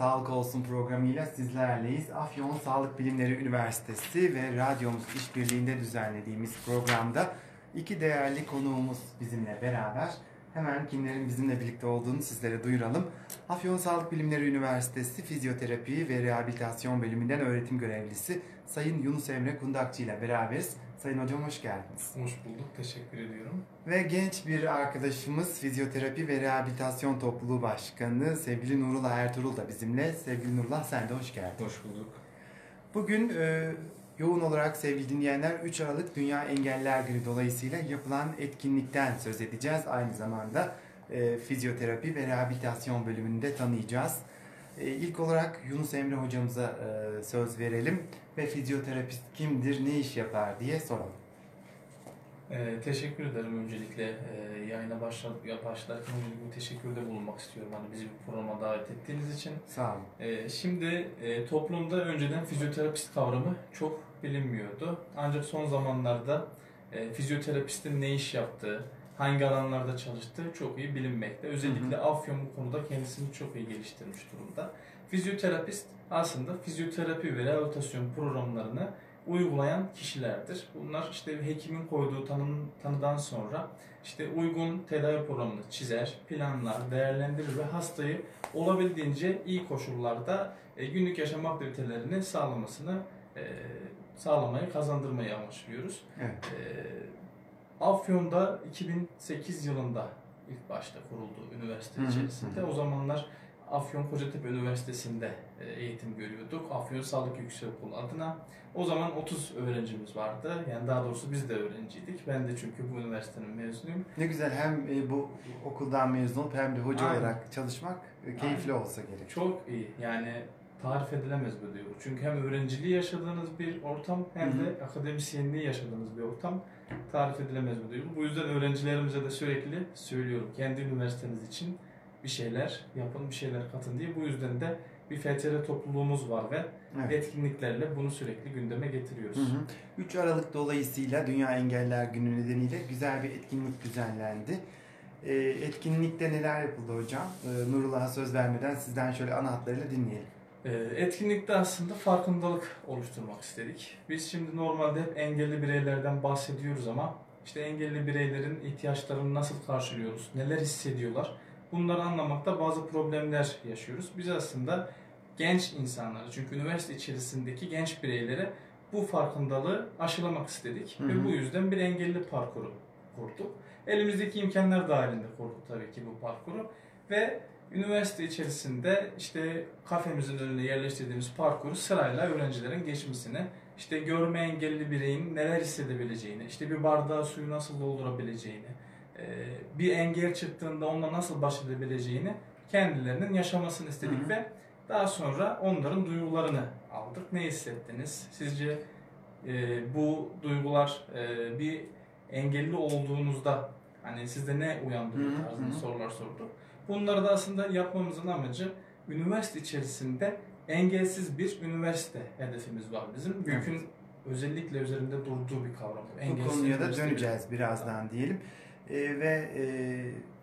Sağlık Olsun programıyla sizlerleyiz. Afyon Sağlık Bilimleri Üniversitesi ve radyomuz işbirliğinde düzenlediğimiz programda iki değerli konuğumuz bizimle beraber. Hemen kimlerin bizimle birlikte olduğunu sizlere duyuralım. Afyon Sağlık Bilimleri Üniversitesi Fizyoterapi ve Rehabilitasyon Bölümünden öğretim görevlisi Sayın Yunus Emre Kundakçı ile beraberiz. Sayın Hocam hoş geldiniz. Hoş bulduk, teşekkür ediyorum. Ve genç bir arkadaşımız Fizyoterapi ve Rehabilitasyon Topluluğu Başkanı sevgili Nurullah Ertuğrul da bizimle. Sevgili Nurullah sen de hoş geldin. Hoş bulduk. Bugün e, yoğun olarak sevgili dinleyenler 3 Aralık Dünya Engeller Günü dolayısıyla yapılan etkinlikten söz edeceğiz. Aynı zamanda e, fizyoterapi ve rehabilitasyon bölümünde tanıyacağız. E, ilk olarak Yunus Emre hocamıza e, söz verelim ve fizyoterapist kimdir, ne iş yapar diye soralım. Ee, teşekkür ederim öncelikle ee, yayına başla, başlarken öncelikle teşekkürde bulunmak istiyorum hani bizi bu programa davet ettiğiniz için. Sağ olun. Ee, şimdi e, toplumda önceden fizyoterapist kavramı çok bilinmiyordu. Ancak son zamanlarda e, fizyoterapistin ne iş yaptığı, hangi alanlarda çalıştığı çok iyi bilinmekte. Özellikle Afyon bu konuda kendisini çok iyi geliştirmiş durumda. Fizyoterapist aslında fizyoterapi ve rehabilitasyon programlarını uygulayan kişilerdir. Bunlar işte hekimin koyduğu tanım, tanıdan sonra işte uygun tedavi programını çizer, planlar, değerlendirir ve hastayı olabildiğince iyi koşullarda e, günlük yaşam aktivitelerini sağlamasını e, sağlamayı, kazandırmayı amaçlıyoruz. Evet. E, Afyon'da 2008 yılında ilk başta kuruldu üniversite Hı hı, içerisinde. hı. O zamanlar Afyon Kocatepe Üniversitesi'nde e, eğitim görüyorduk. Afyon Sağlık Yüksekokulu adına. O zaman 30 öğrencimiz vardı. Yani daha doğrusu biz de öğrenciydik. Ben de çünkü bu üniversitenin mezunuyum. Ne güzel hem e, bu okuldan mezun olup hem de hoca Aynen. olarak çalışmak e, keyifli olsa gerek. Çok iyi. Yani tarif edilemez bu diyor. Çünkü hem öğrenciliği yaşadığınız bir ortam hem de akademisyenliği yaşadığınız bir ortam tarif edilemez bu diyor. Bu yüzden öğrencilerimize de sürekli söylüyorum. Kendi üniversiteniz için bir şeyler yapın, bir şeyler katın diye. Bu yüzden de bir FTR topluluğumuz var ve Evet. etkinliklerle bunu sürekli gündeme getiriyoruz. Hı hı. 3 Aralık dolayısıyla Dünya Engeller Günü nedeniyle güzel bir etkinlik düzenlendi. E, etkinlikte neler yapıldı hocam? E, Nurullah'a söz vermeden sizden şöyle ana hatlarıyla dinleyelim. Ee, Etkinlikte aslında farkındalık oluşturmak istedik. Biz şimdi normalde hep engelli bireylerden bahsediyoruz ama işte engelli bireylerin ihtiyaçlarını nasıl karşılıyoruz, neler hissediyorlar bunları anlamakta bazı problemler yaşıyoruz. Biz aslında genç insanları çünkü üniversite içerisindeki genç bireylere bu farkındalığı aşılamak istedik Hı hı. ve bu yüzden bir engelli parkuru kurduk. Elimizdeki imkanlar dahilinde kurduk tabii ki bu parkuru ve üniversite içerisinde işte kafemizin önüne yerleştirdiğimiz parkuru sırayla öğrencilerin geçmesini, işte görme engelli bireyin neler hissedebileceğini, işte bir bardağı suyu nasıl doldurabileceğini, e, bir engel çıktığında onunla nasıl baş edebileceğini kendilerinin yaşamasını istedik Hı hı. ve daha sonra onların duygularını aldık. Ne hissettiniz? Sizce e, bu duygular e, bir engelli olduğunuzda hani sizde ne hı, tarzında sorular sorduk. Bunları da aslında yapmamızın amacı üniversite içerisinde engelsiz bir üniversite hedefimiz var bizim. Büyük'ün özellikle üzerinde durduğu bir kavram. Bu Engelsiz konuya da döneceğiz birazdan diyelim. E, ve e,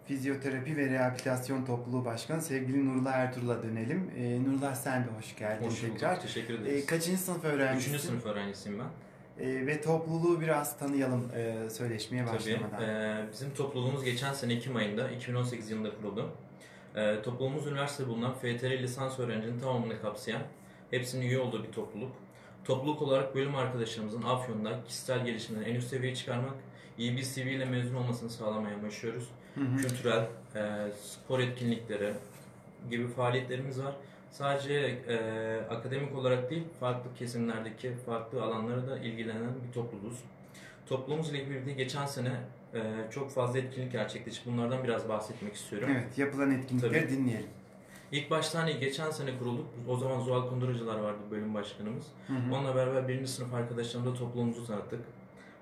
Fizyoterapi ve Rehabilitasyon Topluluğu Başkanı sevgili Nurullah Ertuğrul'a dönelim. E, Nurullah sen de hoş geldin Hoş bulduk. tekrar. Teşekkür ederiz. kaçıncı sınıf öğrencisi? Üçüncü sınıf öğrencisiyim ben. E, ve topluluğu biraz tanıyalım e, söyleşmeye Tabii. başlamadan. e, bizim topluluğumuz geçen sene Ekim ayında, 2018 yılında kuruldu. E, topluluğumuz üniversitede bulunan FTR lisans öğrencinin tamamını kapsayan, hepsinin üye olduğu bir topluluk. Topluluk olarak bölüm arkadaşlarımızın Afyon'da kişisel gelişimini en üst seviyeye çıkarmak, iyi bir CV ile mezun olmasını sağlamaya amaçlıyoruz. Hı hı. kültürel, e, spor etkinlikleri gibi faaliyetlerimiz var. Sadece e, akademik olarak değil, farklı kesimlerdeki farklı alanlara da ilgilenen bir topluluğuz. Topluluğumuz ile birlikte geçen sene e, çok fazla etkinlik gerçekleşti. Bunlardan biraz bahsetmek istiyorum. Evet, yapılan etkinlikleri Tabii. dinleyelim. İlk başta hani geçen sene kurulduk. O zaman Zuhal Kunduracılar vardı bölüm başkanımız. Hı hı. Onunla beraber birinci sınıf arkadaşlarımızla topluluğumuzu tanıttık.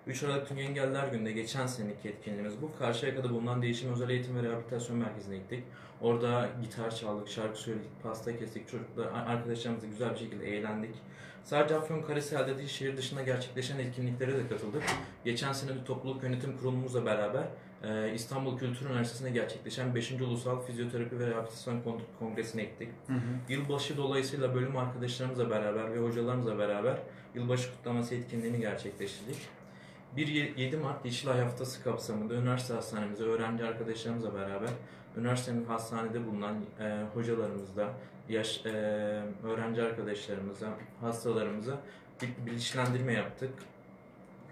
3 Aralık Dünya Engeller Günü'nde geçen seneki etkinliğimiz bu. Karşıyaka'da bulunan Değişim Özel Eğitim ve Rehabilitasyon Merkezi'ne gittik. Orada gitar çaldık, şarkı söyledik, pasta kestik. Çocuklar, arkadaşlarımızla güzel bir şekilde eğlendik. Sadece Afyonkarahisar'da değil, şehir dışında gerçekleşen etkinliklere de katıldık. Geçen sene de topluluk yönetim kurulumuzla beraber e, İstanbul Kültür Üniversitesi'nde gerçekleşen 5. Ulusal Fizyoterapi ve Rehabilitasyon Kon- Kongresi'ne gittik. Hı hı. Yılbaşı dolayısıyla bölüm arkadaşlarımızla beraber ve hocalarımızla beraber yılbaşı kutlaması etkinliğini gerçekleştirdik. 1-7 Mart Yeşilay Haftası kapsamında üniversite hastanemizde öğrenci arkadaşlarımızla beraber üniversitenin hastanede bulunan e, hocalarımızla, yaş, e, öğrenci arkadaşlarımıza, hastalarımıza bir bilinçlendirme yaptık.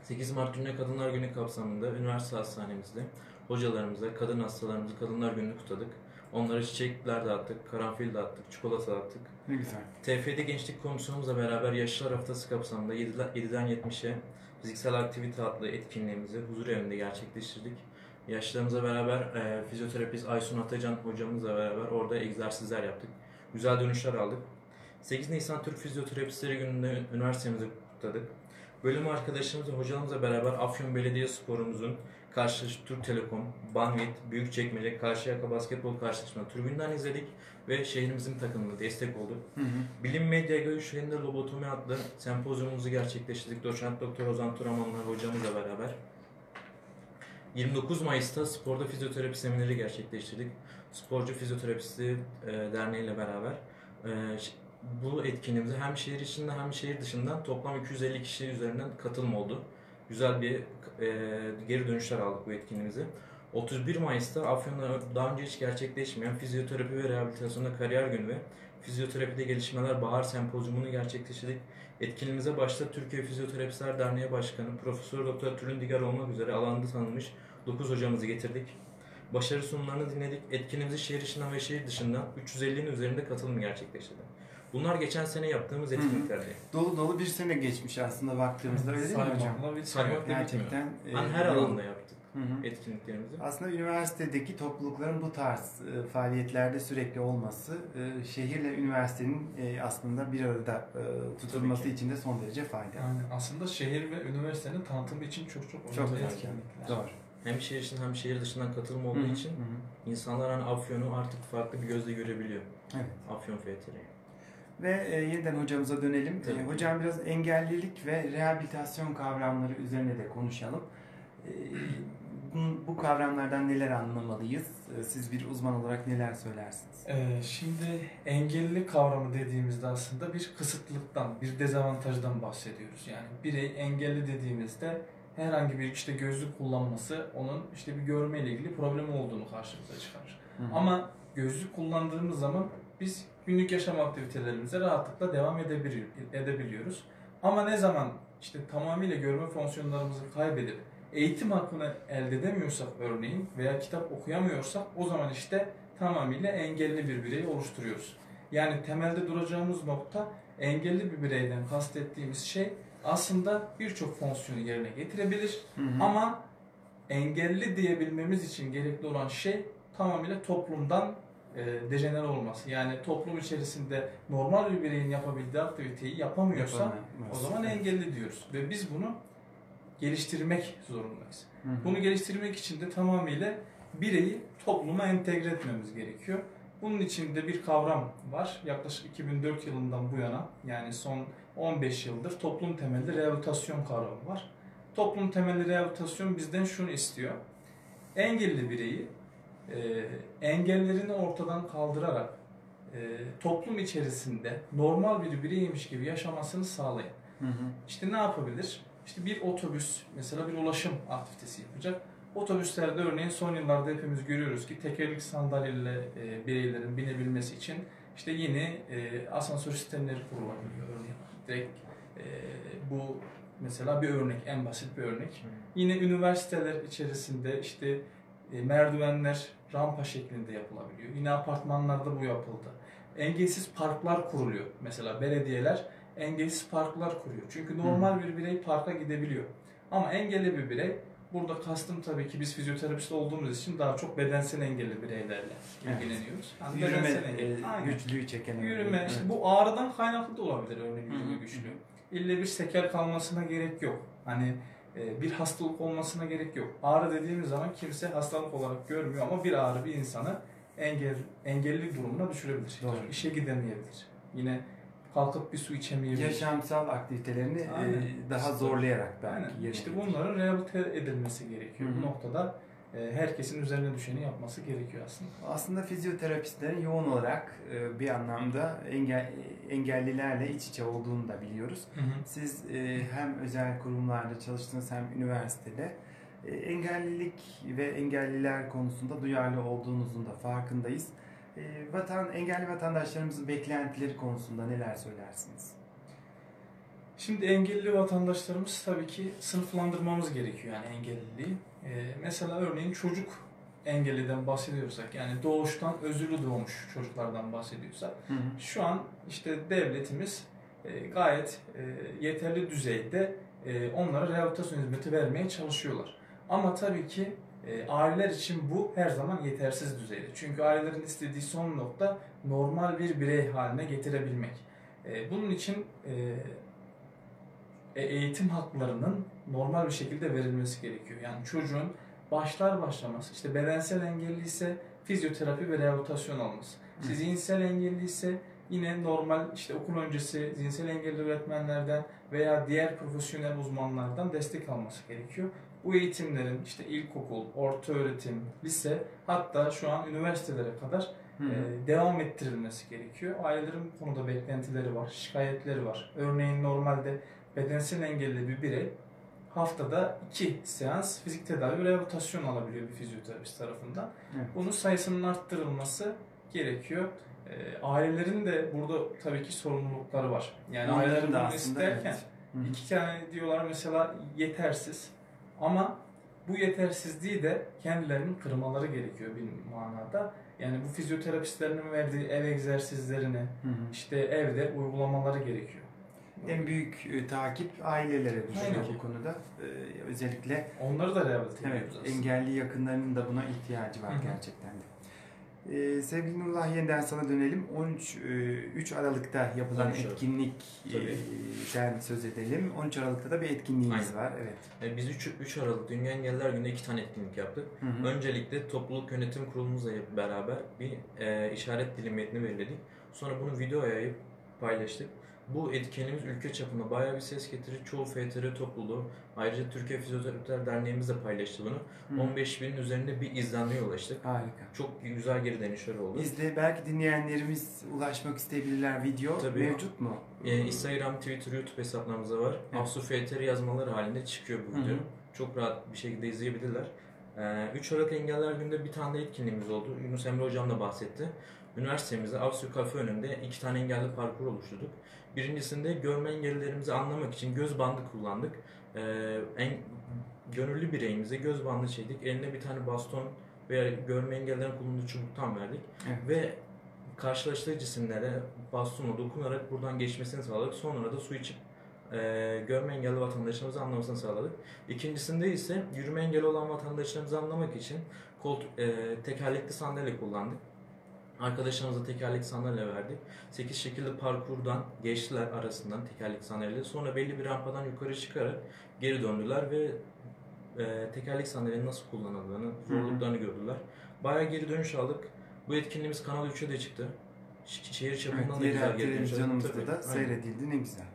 8 Mart Dünya Kadınlar Günü kapsamında üniversite hastanemizde hocalarımıza, kadın hastalarımıza Kadınlar Günü'nü kutladık. Onlara çiçekler dağıttık, karanfil dağıttık, çikolata dağıttık. Ne güzel. TFD Gençlik Komisyonumuzla beraber Yaşlılar Haftası kapsamında 7'den 70'e fiziksel aktivite adlı etkinliğimizi huzur evinde gerçekleştirdik. Yaşlılarımızla beraber e, fizyoterapist Aysun Atacan hocamızla beraber orada egzersizler yaptık. Güzel dönüşler aldık. 8 Nisan Türk Fizyoterapistleri Günü'nde üniversitemizi kutladık. Bölüm arkadaşlarımızla, hocalarımızla beraber Afyon Belediye Sporumuzun karşı Türk Telekom, Banvit, Büyükçekmece, Karşıyaka basketbol karşılaşma tribünden izledik ve şehrimizin takımına destek olduk. Hı hı. Bilim Medya Görüşlerinde Lobotomi adlı sempozyumumuzu gerçekleştirdik. Doçent Doktor Ozan Turamanlar hocamızla beraber. 29 Mayıs'ta sporda fizyoterapi semineri gerçekleştirdik. Sporcu Fizyoterapisti e, Derneği ile beraber. E, bu etkinliğimize hem şehir içinde hem şehir dışından toplam 250 kişi üzerinden katılım oldu. Güzel bir e, geri dönüşler aldık bu etkinliğimize. 31 Mayıs'ta Afyon'da daha önce hiç gerçekleşmeyen fizyoterapi ve rehabilitasyonda kariyer günü ve Fizyoterapide Gelişmeler Bahar Sempozyumunu gerçekleştirdik. Etkinliğimize başta Türkiye Fizyoterapistler Derneği Başkanı Profesör Doktor Tülin Digar olmak üzere alanda tanınmış 9 hocamızı getirdik. Başarı sunumlarını dinledik. Etkinliğimizi şehir içinden ve şehir dışından 350'nin üzerinde katılım gerçekleştirdi. Bunlar geçen sene yaptığımız etkinliklerdi. Dolu dolu bir sene geçmiş aslında baktığımızda öyle değil mi hocam? Saymakla. Gerçekten. e, Ben her alanda yaptık Hı hı. etkinliklerimizi. Aslında üniversitedeki toplulukların bu tarz e, faaliyetlerde sürekli olması e, şehirle üniversitenin e, aslında bir arada e, tutulması için de son derece faydalı. Yani aslında şehir ve üniversitenin tanıtımı için çok çok Çok önemli önemli. etkinlikler. Doğru. Hem şehir içinden hem şehir dışından katılım olduğu Hı hı, için hı hı. insanlar hani Afyon'u artık farklı bir gözle görebiliyor. Evet. Afyon FTR'yi. Ve e, yeniden hocamıza dönelim. Tabii E, hocam biraz engellilik ve rehabilitasyon kavramları üzerine de konuşalım. E, bu, bu kavramlardan neler anlamalıyız? E, siz bir uzman olarak neler söylersiniz? Ee, şimdi engelli kavramı dediğimizde aslında bir kısıtlıktan, bir dezavantajdan bahsediyoruz. Yani birey engelli dediğimizde herhangi bir işte gözlük kullanması onun işte bir görme ile ilgili problemi olduğunu karşımıza çıkarır. Hı hı. Ama gözlük kullandığımız zaman biz günlük yaşam aktivitelerimize rahatlıkla devam edebili- edebiliyoruz. Ama ne zaman işte tamamıyla görme fonksiyonlarımızı kaybedip eğitim hakkını elde edemiyorsak örneğin veya kitap okuyamıyorsak o zaman işte tamamıyla engelli bir birey oluşturuyoruz. Yani temelde duracağımız nokta engelli bir bireyden kastettiğimiz şey aslında birçok fonksiyonu yerine getirebilir Hı hı. ama engelli diyebilmemiz için gerekli olan şey tamamıyla toplumdan e, dejenere olması. Yani toplum içerisinde normal bir bireyin yapabildiği aktiviteyi yapamıyorsa Yapamıyoruz. o zaman engelli diyoruz. Ve biz bunu geliştirmek zorundayız. Hı hı. Bunu geliştirmek için de tamamıyla bireyi topluma entegre etmemiz gerekiyor. Bunun için de bir kavram var. Yaklaşık 2004 yılından bu yana yani son 15 yıldır toplum temelli rehabilitasyon kavramı var. Toplum temelli rehabilitasyon bizden şunu istiyor. Engelli bireyi e, engellerini ortadan kaldırarak e, toplum içerisinde normal bir bireymiş gibi yaşamasını sağlayın. Hı hı. İşte ne yapabilir? İşte bir otobüs mesela bir ulaşım aktivitesi yapacak. Otobüslerde örneğin son yıllarda hepimiz görüyoruz ki tekerlekli sandalyeyle e, bireylerin binebilmesi için işte yeni e, asansör sistemleri kurulabiliyor örneğin. Direkt e, bu mesela bir örnek, en basit bir örnek. Yine üniversiteler içerisinde işte merdivenler rampa şeklinde yapılabiliyor. Yine apartmanlarda bu yapıldı. Engelsiz parklar kuruluyor. Mesela belediyeler engelsiz parklar kuruyor. Çünkü normal bir birey parka gidebiliyor. Ama engelli bir birey, burada kastım tabii ki biz fizyoterapist olduğumuz için daha çok bedensel engelli bireylerle Evet. ilgileniyoruz. Yani Yürüme engelli. e, güçlüğü çeken. Yürüme, Evet. işte bu ağrıdan kaynaklı da olabilir örneğin yürüme güçlüğü. İlle bir sekel kalmasına gerek yok. Hani e, bir hastalık olmasına gerek yok. Ağrı dediğimiz zaman kimse hastalık olarak görmüyor ama bir ağrı bir insanı engel, engelli durumuna düşürebilir. Doğru. İşe gidemeyebilir. Yine kalkıp bir su içemeyebilir. Yaşamsal aktivitelerini e, Aynen. daha zorlayarak belki Aynen. İşte bunların rehabilite edilmesi gerekiyor. Hı hı. Bu noktada e, herkesin üzerine düşeni yapması gerekiyor aslında. Aslında fizyoterapistlerin yoğun olarak e, bir anlamda engel, engellilerle iç içe olduğunu da biliyoruz. Siz e, hem özel kurumlarda çalıştınız hem üniversitede e, engellilik ve engelliler konusunda duyarlı olduğunuzun da farkındayız. E, Vatan engelli vatandaşlarımızın beklentileri konusunda neler söylersiniz? Şimdi engelli vatandaşlarımız tabii ki sınıflandırmamız gerekiyor yani engelliliği. Ee, mesela örneğin çocuk engelliden bahsediyorsak yani doğuştan özürlü doğmuş çocuklardan bahsediyorsak şu an işte devletimiz e, gayet e, yeterli düzeyde e, onlara rehabilitasyon hizmeti vermeye çalışıyorlar. Ama tabii ki e, aileler için bu her zaman yetersiz düzeyde. Çünkü ailelerin istediği son nokta normal bir birey haline getirebilmek. E, bunun için e, e, eğitim haklarının normal bir şekilde verilmesi gerekiyor. Yani çocuğun başlar başlamaz işte bedensel engelli ise fizyoterapi ve rehabilitasyon alması. Hı. zihinsel engelli ise yine normal işte okul öncesi zihinsel engelli öğretmenlerden veya diğer profesyonel uzmanlardan destek alması gerekiyor. Bu eğitimlerin işte ilkokul, orta öğretim, lise hatta şu an üniversitelere kadar hı. e, devam ettirilmesi gerekiyor. Ailelerin bu konuda beklentileri var, şikayetleri var. Örneğin normalde bedensel engelli bir birey haftada iki seans fizik tedavi ve rehabilitasyon alabiliyor bir fizyoterapist tarafından. Evet. Bunun sayısının arttırılması gerekiyor. E, ailelerin de burada tabii ki sorumlulukları var. Yani Onların aileler da bunu aslında, isterken evet. İki tane diyorlar mesela yetersiz ama bu yetersizliği de kendilerinin kırmaları gerekiyor bir manada. Yani bu fizyoterapistlerin verdiği ev egzersizlerini Hı hı. işte evde uygulamaları gerekiyor. En büyük e, takip ailelere düşüyor bu konuda. E, özellikle Onları da rehabilite evet, ediyoruz aslında. engelli yakınlarının da buna ihtiyacı var Hı hı. gerçekten de. E, sevgili Nurullah yeniden sana dönelim. 13 e, 3 Aralık'ta yapılan 13 Aralık. etkinlikten söz edelim. 13 Aralık'ta da bir etkinliğimiz Aynen. var. Evet. E, Biz 3, 3 Aralık Dünya Engelliler Günü'nde iki tane etkinlik yaptık. Hı hı. Öncelikle topluluk yönetim kurulumuzla beraber bir e, işaret dili metni belirledik. Sonra bunu videoya yayıp paylaştık. Bu etkinliğimiz ülke çapında bayağı bir ses getirir. Çoğu FTR topluluğu, ayrıca Türkiye Fizyoterapistler Derneğimiz de paylaştı bunu. Hı. 15 binin üzerinde bir izlenmeye ulaştık. Harika. Çok güzel geri dönüşler oldu. İzle, belki dinleyenlerimiz ulaşmak isteyebilirler. Video Tabii. mevcut mu? E, Instagram, Twitter, YouTube hesaplarımızda var. Evet. Afsu FTR yazmaları halinde çıkıyor bu video. Çok rahat bir şekilde izleyebilirler. E, 3 Aralık Engeller Günü'nde bir tane de etkinliğimiz oldu. Yunus Emre Hocam da bahsetti. Üniversitemizde Afsu Kafe önünde iki tane engelli parkur oluşturduk. Birincisinde görme engellilerimizi anlamak için göz bandı kullandık. E, en, gönüllü bireyimize göz bandı çektik. Eline bir tane baston veya görme engellilerin kullandığı çubuktan verdik. Evet. Ve karşılaştığı cisimlere bastona dokunarak buradan geçmesini sağladık. Sonra da su içip e, görme engelli vatandaşlarımızı anlamasını sağladık. İkincisinde ise yürüme engelli olan vatandaşlarımızı anlamak için kolt, e, tekerlekli sandalye kullandık. Arkadaşlarımıza tekerlekli sandalye verdik. 8 şekilde parkurdan geçtiler arasından tekerlekli sandalyeyle. Sonra belli bir rampadan yukarı çıkarak geri döndüler ve e, tekerlek sandalyenin nasıl kullanıldığını, zorluklarını gördüler. Bayağı geri dönüş aldık. Bu etkinliğimiz Kanal 3'e de çıktı. Ş- şehir çapından Evet, da güzel geri dönüş aldık. televizyonumuzda Tabii, da aynen. seyredildi. Ne güzel.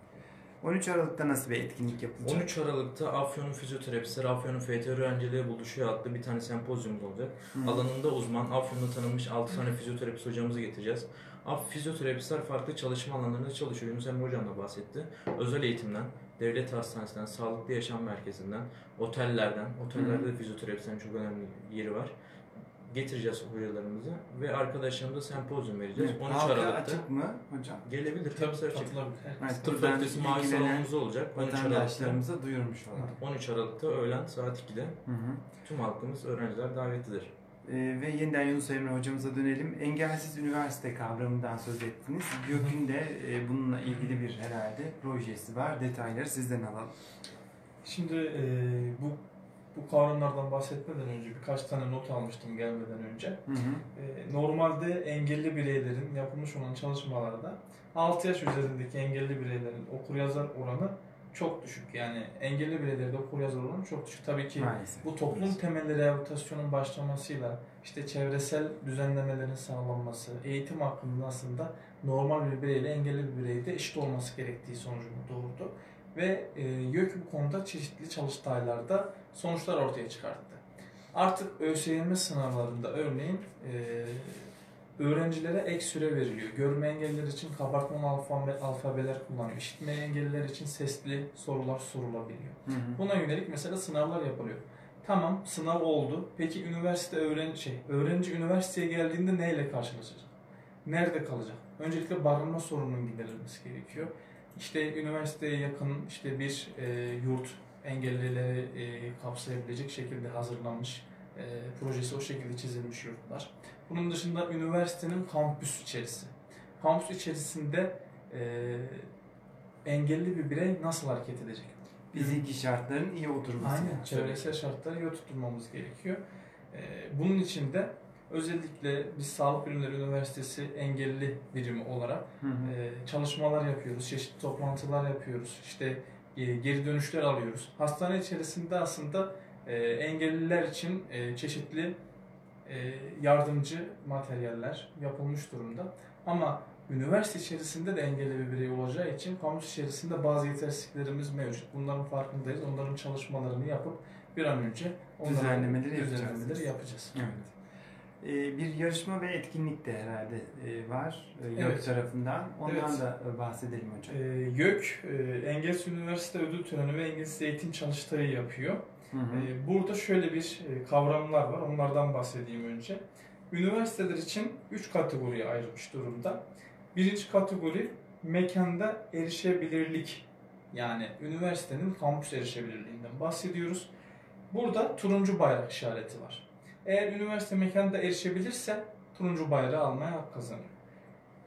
13 Aralık'ta nasıl bir etkinlik yapılacak? 13 Aralık'ta Afyon'un fizyoterapistleri Afyon'un FT öğrenciliği buluşuyor adlı bir tane sempozyumumuz olacak. Hı. Alanında uzman, Afyon'da tanınmış 6 tane fizyoterapist hocamızı getireceğiz. Af fizyoterapistler farklı çalışma alanlarında çalışıyor. Yunus Emre Hocam da bahsetti. Özel eğitimden, devlet hastanesinden, sağlıklı yaşam merkezinden, otellerden, otellerde de fizyoterapistlerin çok önemli yeri var. Getireceğiz hocalarımızı ve arkadaşlarımıza sempozyum vereceğiz. Evet, 13 halka Aralık'ta açık mı hocam? gelebilir. Tabii Tabii açık. Evet, Tıp fakültesi ilgilenen salonumuz olacak. 13 Aralık'ta. Duyurmuş olalım. 13 Aralık'ta öğlen saat 2'de Hı hı. tüm halkımız, öğrenciler davetlidir. Ee, ve yeniden Yunus Emre hocamıza dönelim. Engelsiz üniversite kavramından söz ettiniz. YÖK'ün de e, bununla ilgili bir herhalde projesi var. Detayları sizden alalım. Şimdi e, bu bu kavramlardan bahsetmeden önce birkaç tane not almıştım gelmeden önce. Hı hı. E, normalde engelli bireylerin yapılmış olan çalışmalarda 6 yaş üzerindeki engelli bireylerin okur yazar oranı çok düşük. Yani engelli bireylerde okur yazar oranı çok düşük. Tabii ki Maalesef. bu toplum temelli rehabilitasyonun başlamasıyla işte çevresel düzenlemelerin sağlanması, eğitim hakkının aslında normal bir bireyle engelli bir bireyde eşit olması gerektiği sonucunu doğurdu. Ve e, YÖK bu konuda çeşitli çalıştaylarda sonuçlar ortaya çıkarttı. Artık ÖSYM sınavlarında örneğin e, öğrencilere ek süre veriliyor. Görme engelliler için kabartmalı alfabe, alfabeler kullanıyor. İşitme engelliler için sesli sorular sorulabiliyor. Hı hı. Buna yönelik mesela sınavlar yapılıyor. Tamam sınav oldu. Peki üniversite öğrenci şey, öğrenci üniversiteye geldiğinde neyle karşılaşacak? Nerede kalacak? Öncelikle barınma sorununun giderilmesi gerekiyor. İşte üniversiteye yakın işte bir e, yurt engellileri e, kapsayabilecek şekilde hazırlanmış e, projesi o şekilde çizilmiş yurtlar. Bunun dışında üniversitenin kampüs içerisi. Kampüs içerisinde e, engelli bir birey nasıl hareket edecek? Fiziki şartların iyi oturması. Aynen. Çevresel şartları iyi tutturmamız gerekiyor. Ee, bunun için de özellikle biz Sağlık Bilimleri Üniversitesi engelli birimi olarak Hı hı. e, çalışmalar yapıyoruz, çeşitli toplantılar yapıyoruz, işte e, geri dönüşler alıyoruz. Hastane içerisinde aslında e, engelliler için e, çeşitli e, yardımcı materyaller yapılmış durumda. Ama üniversite içerisinde de engelli bir birey olacağı için kampüs içerisinde bazı yetersizliklerimiz mevcut. Bunların farkındayız. Onların çalışmalarını yapıp bir an önce onların Düzenlemeleri yapacağız. düzenlemeleri yapacağız. Evet. Ee, bir yarışma ve etkinlik de herhalde e, var e, YÖK Evet. tarafından. Ondan Evet. da e, bahsedelim hocam. Ee, YÖK, e, Engelsiz Üniversite Ödül Töreni ve Engelsiz Eğitim Çalıştayı yapıyor. Hı hı. Ee, Burada şöyle bir kavramlar var. Onlardan bahsedeyim önce. Üniversiteler için 3 kategoriye ayrılmış durumda. Birinci kategori mekanda erişebilirlik. Yani üniversitenin kampüs erişebilirliğinden bahsediyoruz. Burada turuncu bayrak işareti var. Eğer üniversite mekanda erişebilirse turuncu bayrağı almaya hak kazanıyor.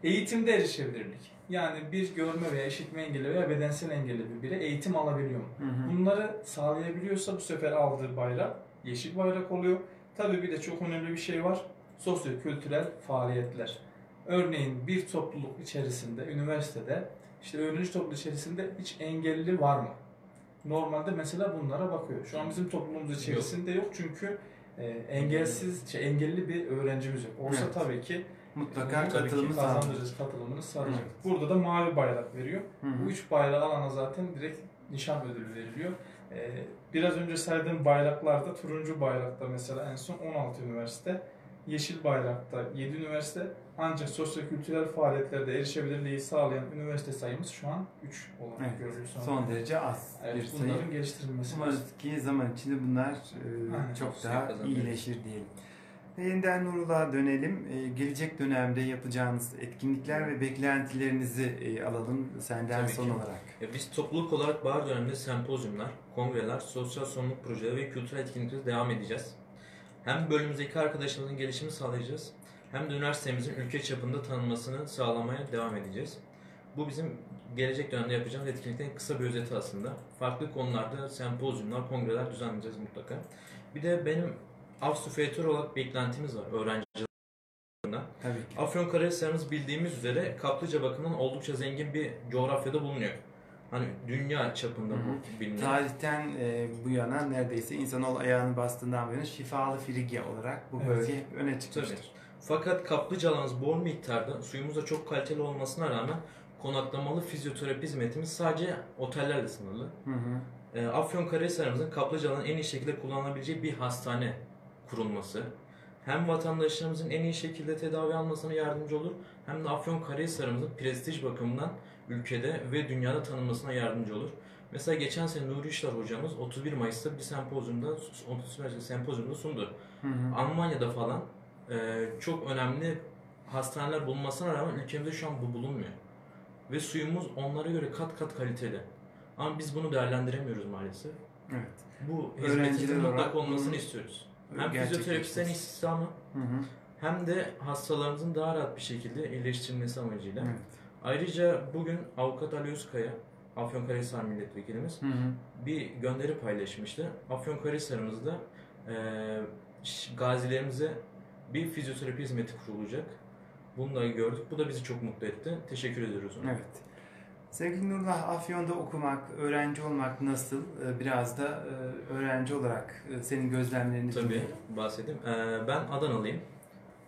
Eğitimde erişebilirlik. Yani bir görme veya işitme engelli veya bedensel engelli bir birey eğitim alabiliyor mu? Hı hı. Bunları sağlayabiliyorsa bu sefer aldığı bayrak yeşil bayrak oluyor. Tabii bir de çok önemli bir şey var. Sosyo-kültürel faaliyetler. Örneğin bir topluluk içerisinde, üniversitede, işte öğrenci topluluğu içerisinde hiç engelli var mı? Normalde mesela bunlara bakıyor. Şu an bizim toplumumuz içerisinde yok, çünkü e, engelsiz, şey, engelli bir öğrencimiz yok. Olsa Evet. tabii ki Mutlaka e, katılımı kazandırırız, katılımını sağlayacak. Evet. Burada da mavi bayrak veriyor. Hı hı. Bu üç bayrağı alana zaten direkt nişan ödülü veriliyor. Ee, biraz önce saydığım bayraklarda turuncu bayrakta mesela en son 16 üniversite, yeşil bayrakta 7 üniversite ancak sosyokültürel faaliyetlerde erişebilirliği sağlayan üniversite sayımız şu an 3 olarak Evet, görülüyor. son derece az bir Evet, sayı. bunların geliştirilmesi. Umarız ki zaman içinde bunlar e, Aynen, çok suyu daha kazanıyor. iyileşir diyelim. Ve Yeniden Nurullah'a dönelim. E, gelecek dönemde yapacağınız etkinlikler ve beklentilerinizi e, alalım senden Tabii son ki. olarak. E, Biz topluluk olarak bahar döneminde sempozyumlar, kongreler, sosyal sorumluluk projeleri ve kültürel etkinlikleri devam edeceğiz. Hem bölümümüzdeki arkadaşlarımızın gelişimi sağlayacağız, hem de üniversitemizin ülke çapında tanınmasını sağlamaya devam edeceğiz. Bu bizim gelecek dönemde yapacağımız etkinliklerin kısa bir özeti aslında. Farklı konularda sempozyumlar, kongreler düzenleyeceğiz mutlaka. Bir de benim Avstufeatör olarak beklentimiz var öğrencilerimden. Tabii ki. Afyonkarahisar'ımız bildiğimiz üzere kaplıca bakımından oldukça zengin bir coğrafyada bulunuyor. Hani dünya çapında bu biliniyor. Tarihten e, bu yana neredeyse insanoğlu ayağını bastığından yana şifalı Frigya olarak bu Evet. bölge hep öne çıkmıştır. Tabii. Fakat kaplıcalarımız bol miktarda suyumuz da çok kaliteli olmasına rağmen konaklamalı fizyoterapi hizmetimiz sadece otellerle sınırlı. Hı hı. E, Afyonkarahisar'ımızın kaplıcaların en iyi şekilde kullanabileceği bir hastane kurulması hem vatandaşlarımızın en iyi şekilde tedavi almasına yardımcı olur hem de Afyonkarahisar'ımızın prestij bakımından ülkede ve dünyada tanınmasına yardımcı olur. Mesela geçen sene Nuri İşler hocamız 31 Mayıs'ta bir sempozyumda 31 Mayıs'ta sempozyumda sundu. Hı hı. Almanya'da falan e, çok önemli hastaneler bulunmasına rağmen ülkemizde şu an bu bulunmuyor. Ve suyumuz onlara göre kat kat kaliteli. Ama biz bunu değerlendiremiyoruz maalesef. Evet. Bu hizmetin mutlak olmasını bunu istiyoruz. Hem fizyoterapistlerin istihdamı Hı hı. hem de hastalarımızın daha rahat bir şekilde iyileştirilmesi amacıyla. Evet. Ayrıca bugün Avukat Ali Özkaya, Afyonkarahisar Milletvekilimiz Hı hı. bir gönderi paylaşmıştı. Afyonkarahisar'ımızda e, gazilerimize bir fizyoterapi hizmeti kurulacak. Bunu da gördük. Bu da bizi çok mutlu etti. Teşekkür ediyoruz ona. Evet. Sevgili Nurullah, Afyon'da okumak, öğrenci olmak nasıl? Ee, Biraz da e, öğrenci olarak e, senin gözlemlerini Tabii dinleyelim. bahsedeyim. Ben Adanalıyım.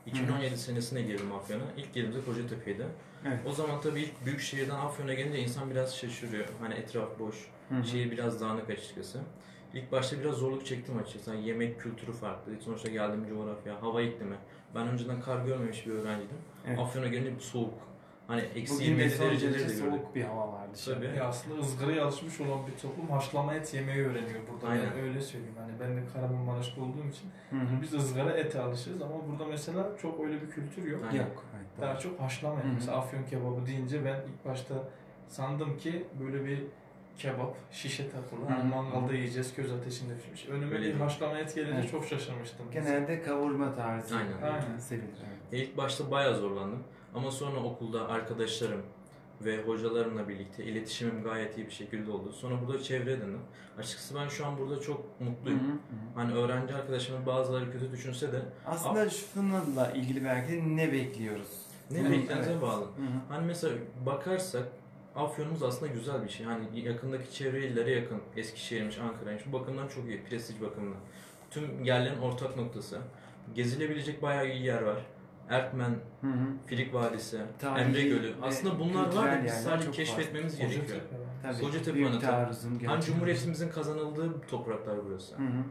2017 senesine girdim Afyon'a. İlk girdiğimde Kocatepe'ydi. Evet. O zaman tabii ilk büyük şehirden Afyon'a gelince insan biraz şaşırıyor. Hani etraf boş, Hı hı. şehir biraz dağınık açıkçası. İlk başta biraz zorluk çektim açıkçası. Yani yemek kültürü farklı. Sonuçta geldiğim coğrafya, hava iklimi. Ben önceden kar görmemiş bir öğrenciydim. Evet. Afyon'a gelince soğuk. Hani eksi Bugün 27 de son dereceleri derece de gördük. soğuk bir hava var dışarıda. Tabii. Ya aslında ızgaraya alışmış olan bir toplum haşlama et yemeyi öğreniyor burada. Aynen. Ben öyle söyleyeyim. Hani ben de Kahramanmaraş'ta olduğum için Hı hı. biz ızgara ete alışırız ama burada mesela çok öyle bir kültür yok. Aynen. Yok. Evet, Daha çok haşlama et. Mesela afyon kebabı deyince ben ilk başta sandım ki böyle bir kebap şişe takılı. Hani mangalda yiyeceğiz köz ateşinde pişmiş. Önüme Öyle bir değil. haşlama et gelince Evet. çok şaşırmıştım. Genelde kavurma tarzı Aynen. Aynen. sevilir. evet. İlk başta bayağı zorlandım. Ama sonra okulda arkadaşlarım ve hocalarımla birlikte iletişimim gayet iyi bir şekilde oldu. Sonra burada çevre edindim. Açıkçası ben şu an burada çok mutluyum. Hı hı, hı. Hani öğrenci arkadaşlarımın bazıları kötü düşünse de Aslında şununla ilgili belki ne bekliyoruz? ne Evet, beklediğinize evet. bağlı. Hı hı. Hani mesela bakarsak Afyon'umuz aslında güzel bir şey. Hani yakındaki çevre illere yakın. Eskişehir'miş, Ankara'ymış. Bu bakımdan çok iyi. Prestij bakımından. Tüm yerlerin ortak noktası. Gezilebilecek bayağı iyi yer var. Erkmen, Hı hı. Filik Vadisi, Tarihi Emre Gölü. Aslında bunlar var da biz sadece keşfetmemiz Kocatepe gerekiyor. Kocatepe Anıtı. Hani. Cumhuriyetimizin kazanıldığı topraklar burası. Hı hı.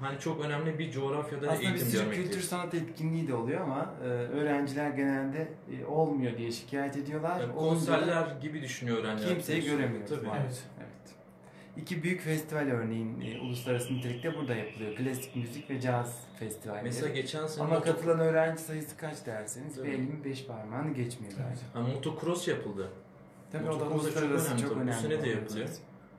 Hani çok önemli bir coğrafyada Aslında bir eğitim görmekteyiz. kültür sanat etkinliği de oluyor ama e, öğrenciler genelde e, olmuyor diye şikayet ediyorlar. Yani Olunca da konserler gibi düşünüyor öğrenciler. kimseyi göremiyoruz Tabii. maalesef. Evet. İki büyük festival örneğin e, uluslararası nitelikte burada yapılıyor. Klasik müzik ve caz festivalleri. Mesela geçen sene ama moto- katılan öğrenci sayısı kaç derseniz Tabii. bir elimin beş parmağını geçmiyor zaten. Ha, motocross yapıldı. Tabii o da Motocross da çok uluslararası önemli çok tabii. Bu önemli. sene de yapılıyor.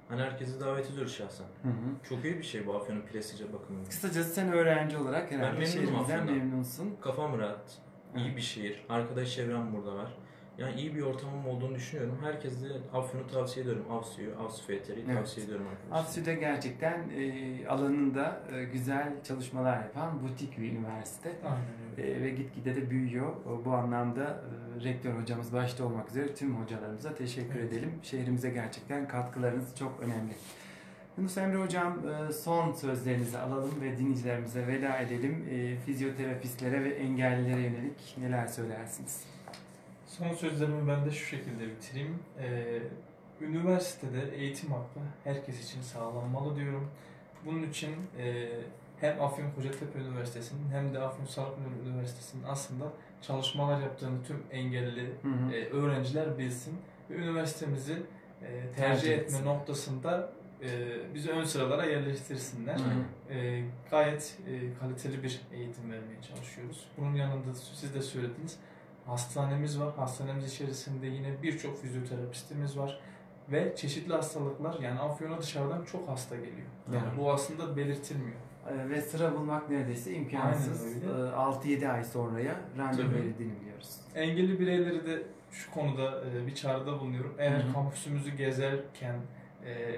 Hani herkesi davet ediyoruz şahsen. Hı hı. Çok iyi bir şey bu Afyon'un prestije bakımından. Kısacası sen öğrenci olarak herhalde memnunum şehrimizden Afyon'dan. memnunsun. Kafam rahat. iyi Evet. bir şehir. Arkadaş çevrem burada var. Yani iyi bir ortamım olduğunu düşünüyorum. Herkese Afyon'u tavsiye ediyorum. Avsu'yu, Avsu FTR'yi Evet. tavsiye ediyorum arkadaşlar. Afsü'de gerçekten e, alanında e, güzel çalışmalar yapan butik bir üniversite. Aynen öyle. E, ve gitgide de büyüyor. O, Bu anlamda e, rektör hocamız başta olmak üzere tüm hocalarımıza teşekkür Evet. edelim. Şehrimize gerçekten katkılarınız çok önemli. Yunus Emre Hocam e, son sözlerinizi alalım ve dinleyicilerimize veda edelim. E, Fizyoterapistlere ve engellilere yönelik neler söylersiniz? Son sözlerimi ben de şu şekilde bitireyim. Ee, üniversitede eğitim hakkı herkes için sağlanmalı diyorum. Bunun için e, hem Afyon Kocatepe Üniversitesi'nin hem de Afyon Sarıklı Üniversitesi'nin aslında çalışmalar yaptığını tüm engelli Hı hı. e, öğrenciler bilsin ve üniversitemizi e, tercih, Tercih etme etsin. noktasında e, bizi ön sıralara yerleştirsinler. Hı hı. E, gayet e, kaliteli bir eğitim vermeye çalışıyoruz. Bunun yanında siz de söylediniz. Hastanemiz var. Hastanemiz içerisinde yine birçok fizyoterapistimiz var. Ve çeşitli hastalıklar yani Afyon'a dışarıdan çok hasta geliyor. Yani Evet. bu aslında belirtilmiyor. E, ve sıra bulmak neredeyse imkansız. E, 6-7 ay sonraya randevu verildiğini biliyoruz. Engelli bireyleri de şu konuda e, bir çağrıda bulunuyorum. Eğer Hı hı. kampüsümüzü gezerken e,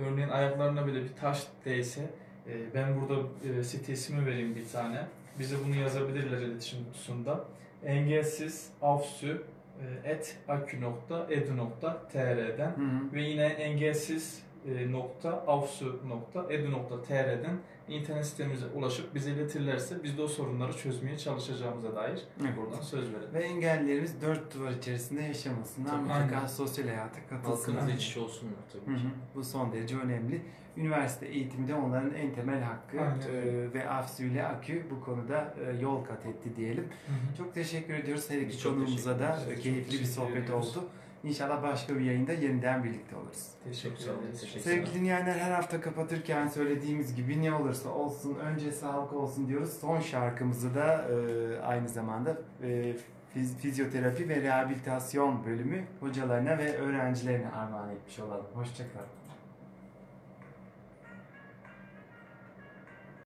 örneğin ayaklarına bile bir taş değse e, ben burada site ismi vereyim bir tane. Bize bunu yazabilirler iletişim kutusunda. Engelsiz avsü e, et akü.edu.tr'den ve yine engelsiz e, nokta avsu nokta edu nokta tr'den internet sitemize ulaşıp bize iletirlerse biz de o sorunları çözmeye çalışacağımıza dair Evet. buradan söz verelim. Ve engellilerimiz dört duvar içerisinde yaşamasınlar. Mutlaka sosyal hayata katılsınlar. Halkımızla iç içe olsunlar Hı tabii hı. ki. Bu son derece önemli. Üniversite eğitimi de onların en temel hakkı Aynen öyle. ve AFSÜ ile AKÜ bu konuda e, yol kat etti diyelim. Çok teşekkür ediyoruz her iki konuğumuza da e, keyifli bir sohbet ediyoruz. oldu. İnşallah başka bir yayında yeniden birlikte oluruz. Teşekkür ederiz. Sevgili dinleyenler her hafta kapatırken söylediğimiz gibi ne olursa olsun önce sağlık olsun diyoruz. Son şarkımızı da e, aynı zamanda e, fiz- fizyoterapi ve rehabilitasyon bölümü hocalarına ve öğrencilerine armağan etmiş olalım. Hoşçakalın.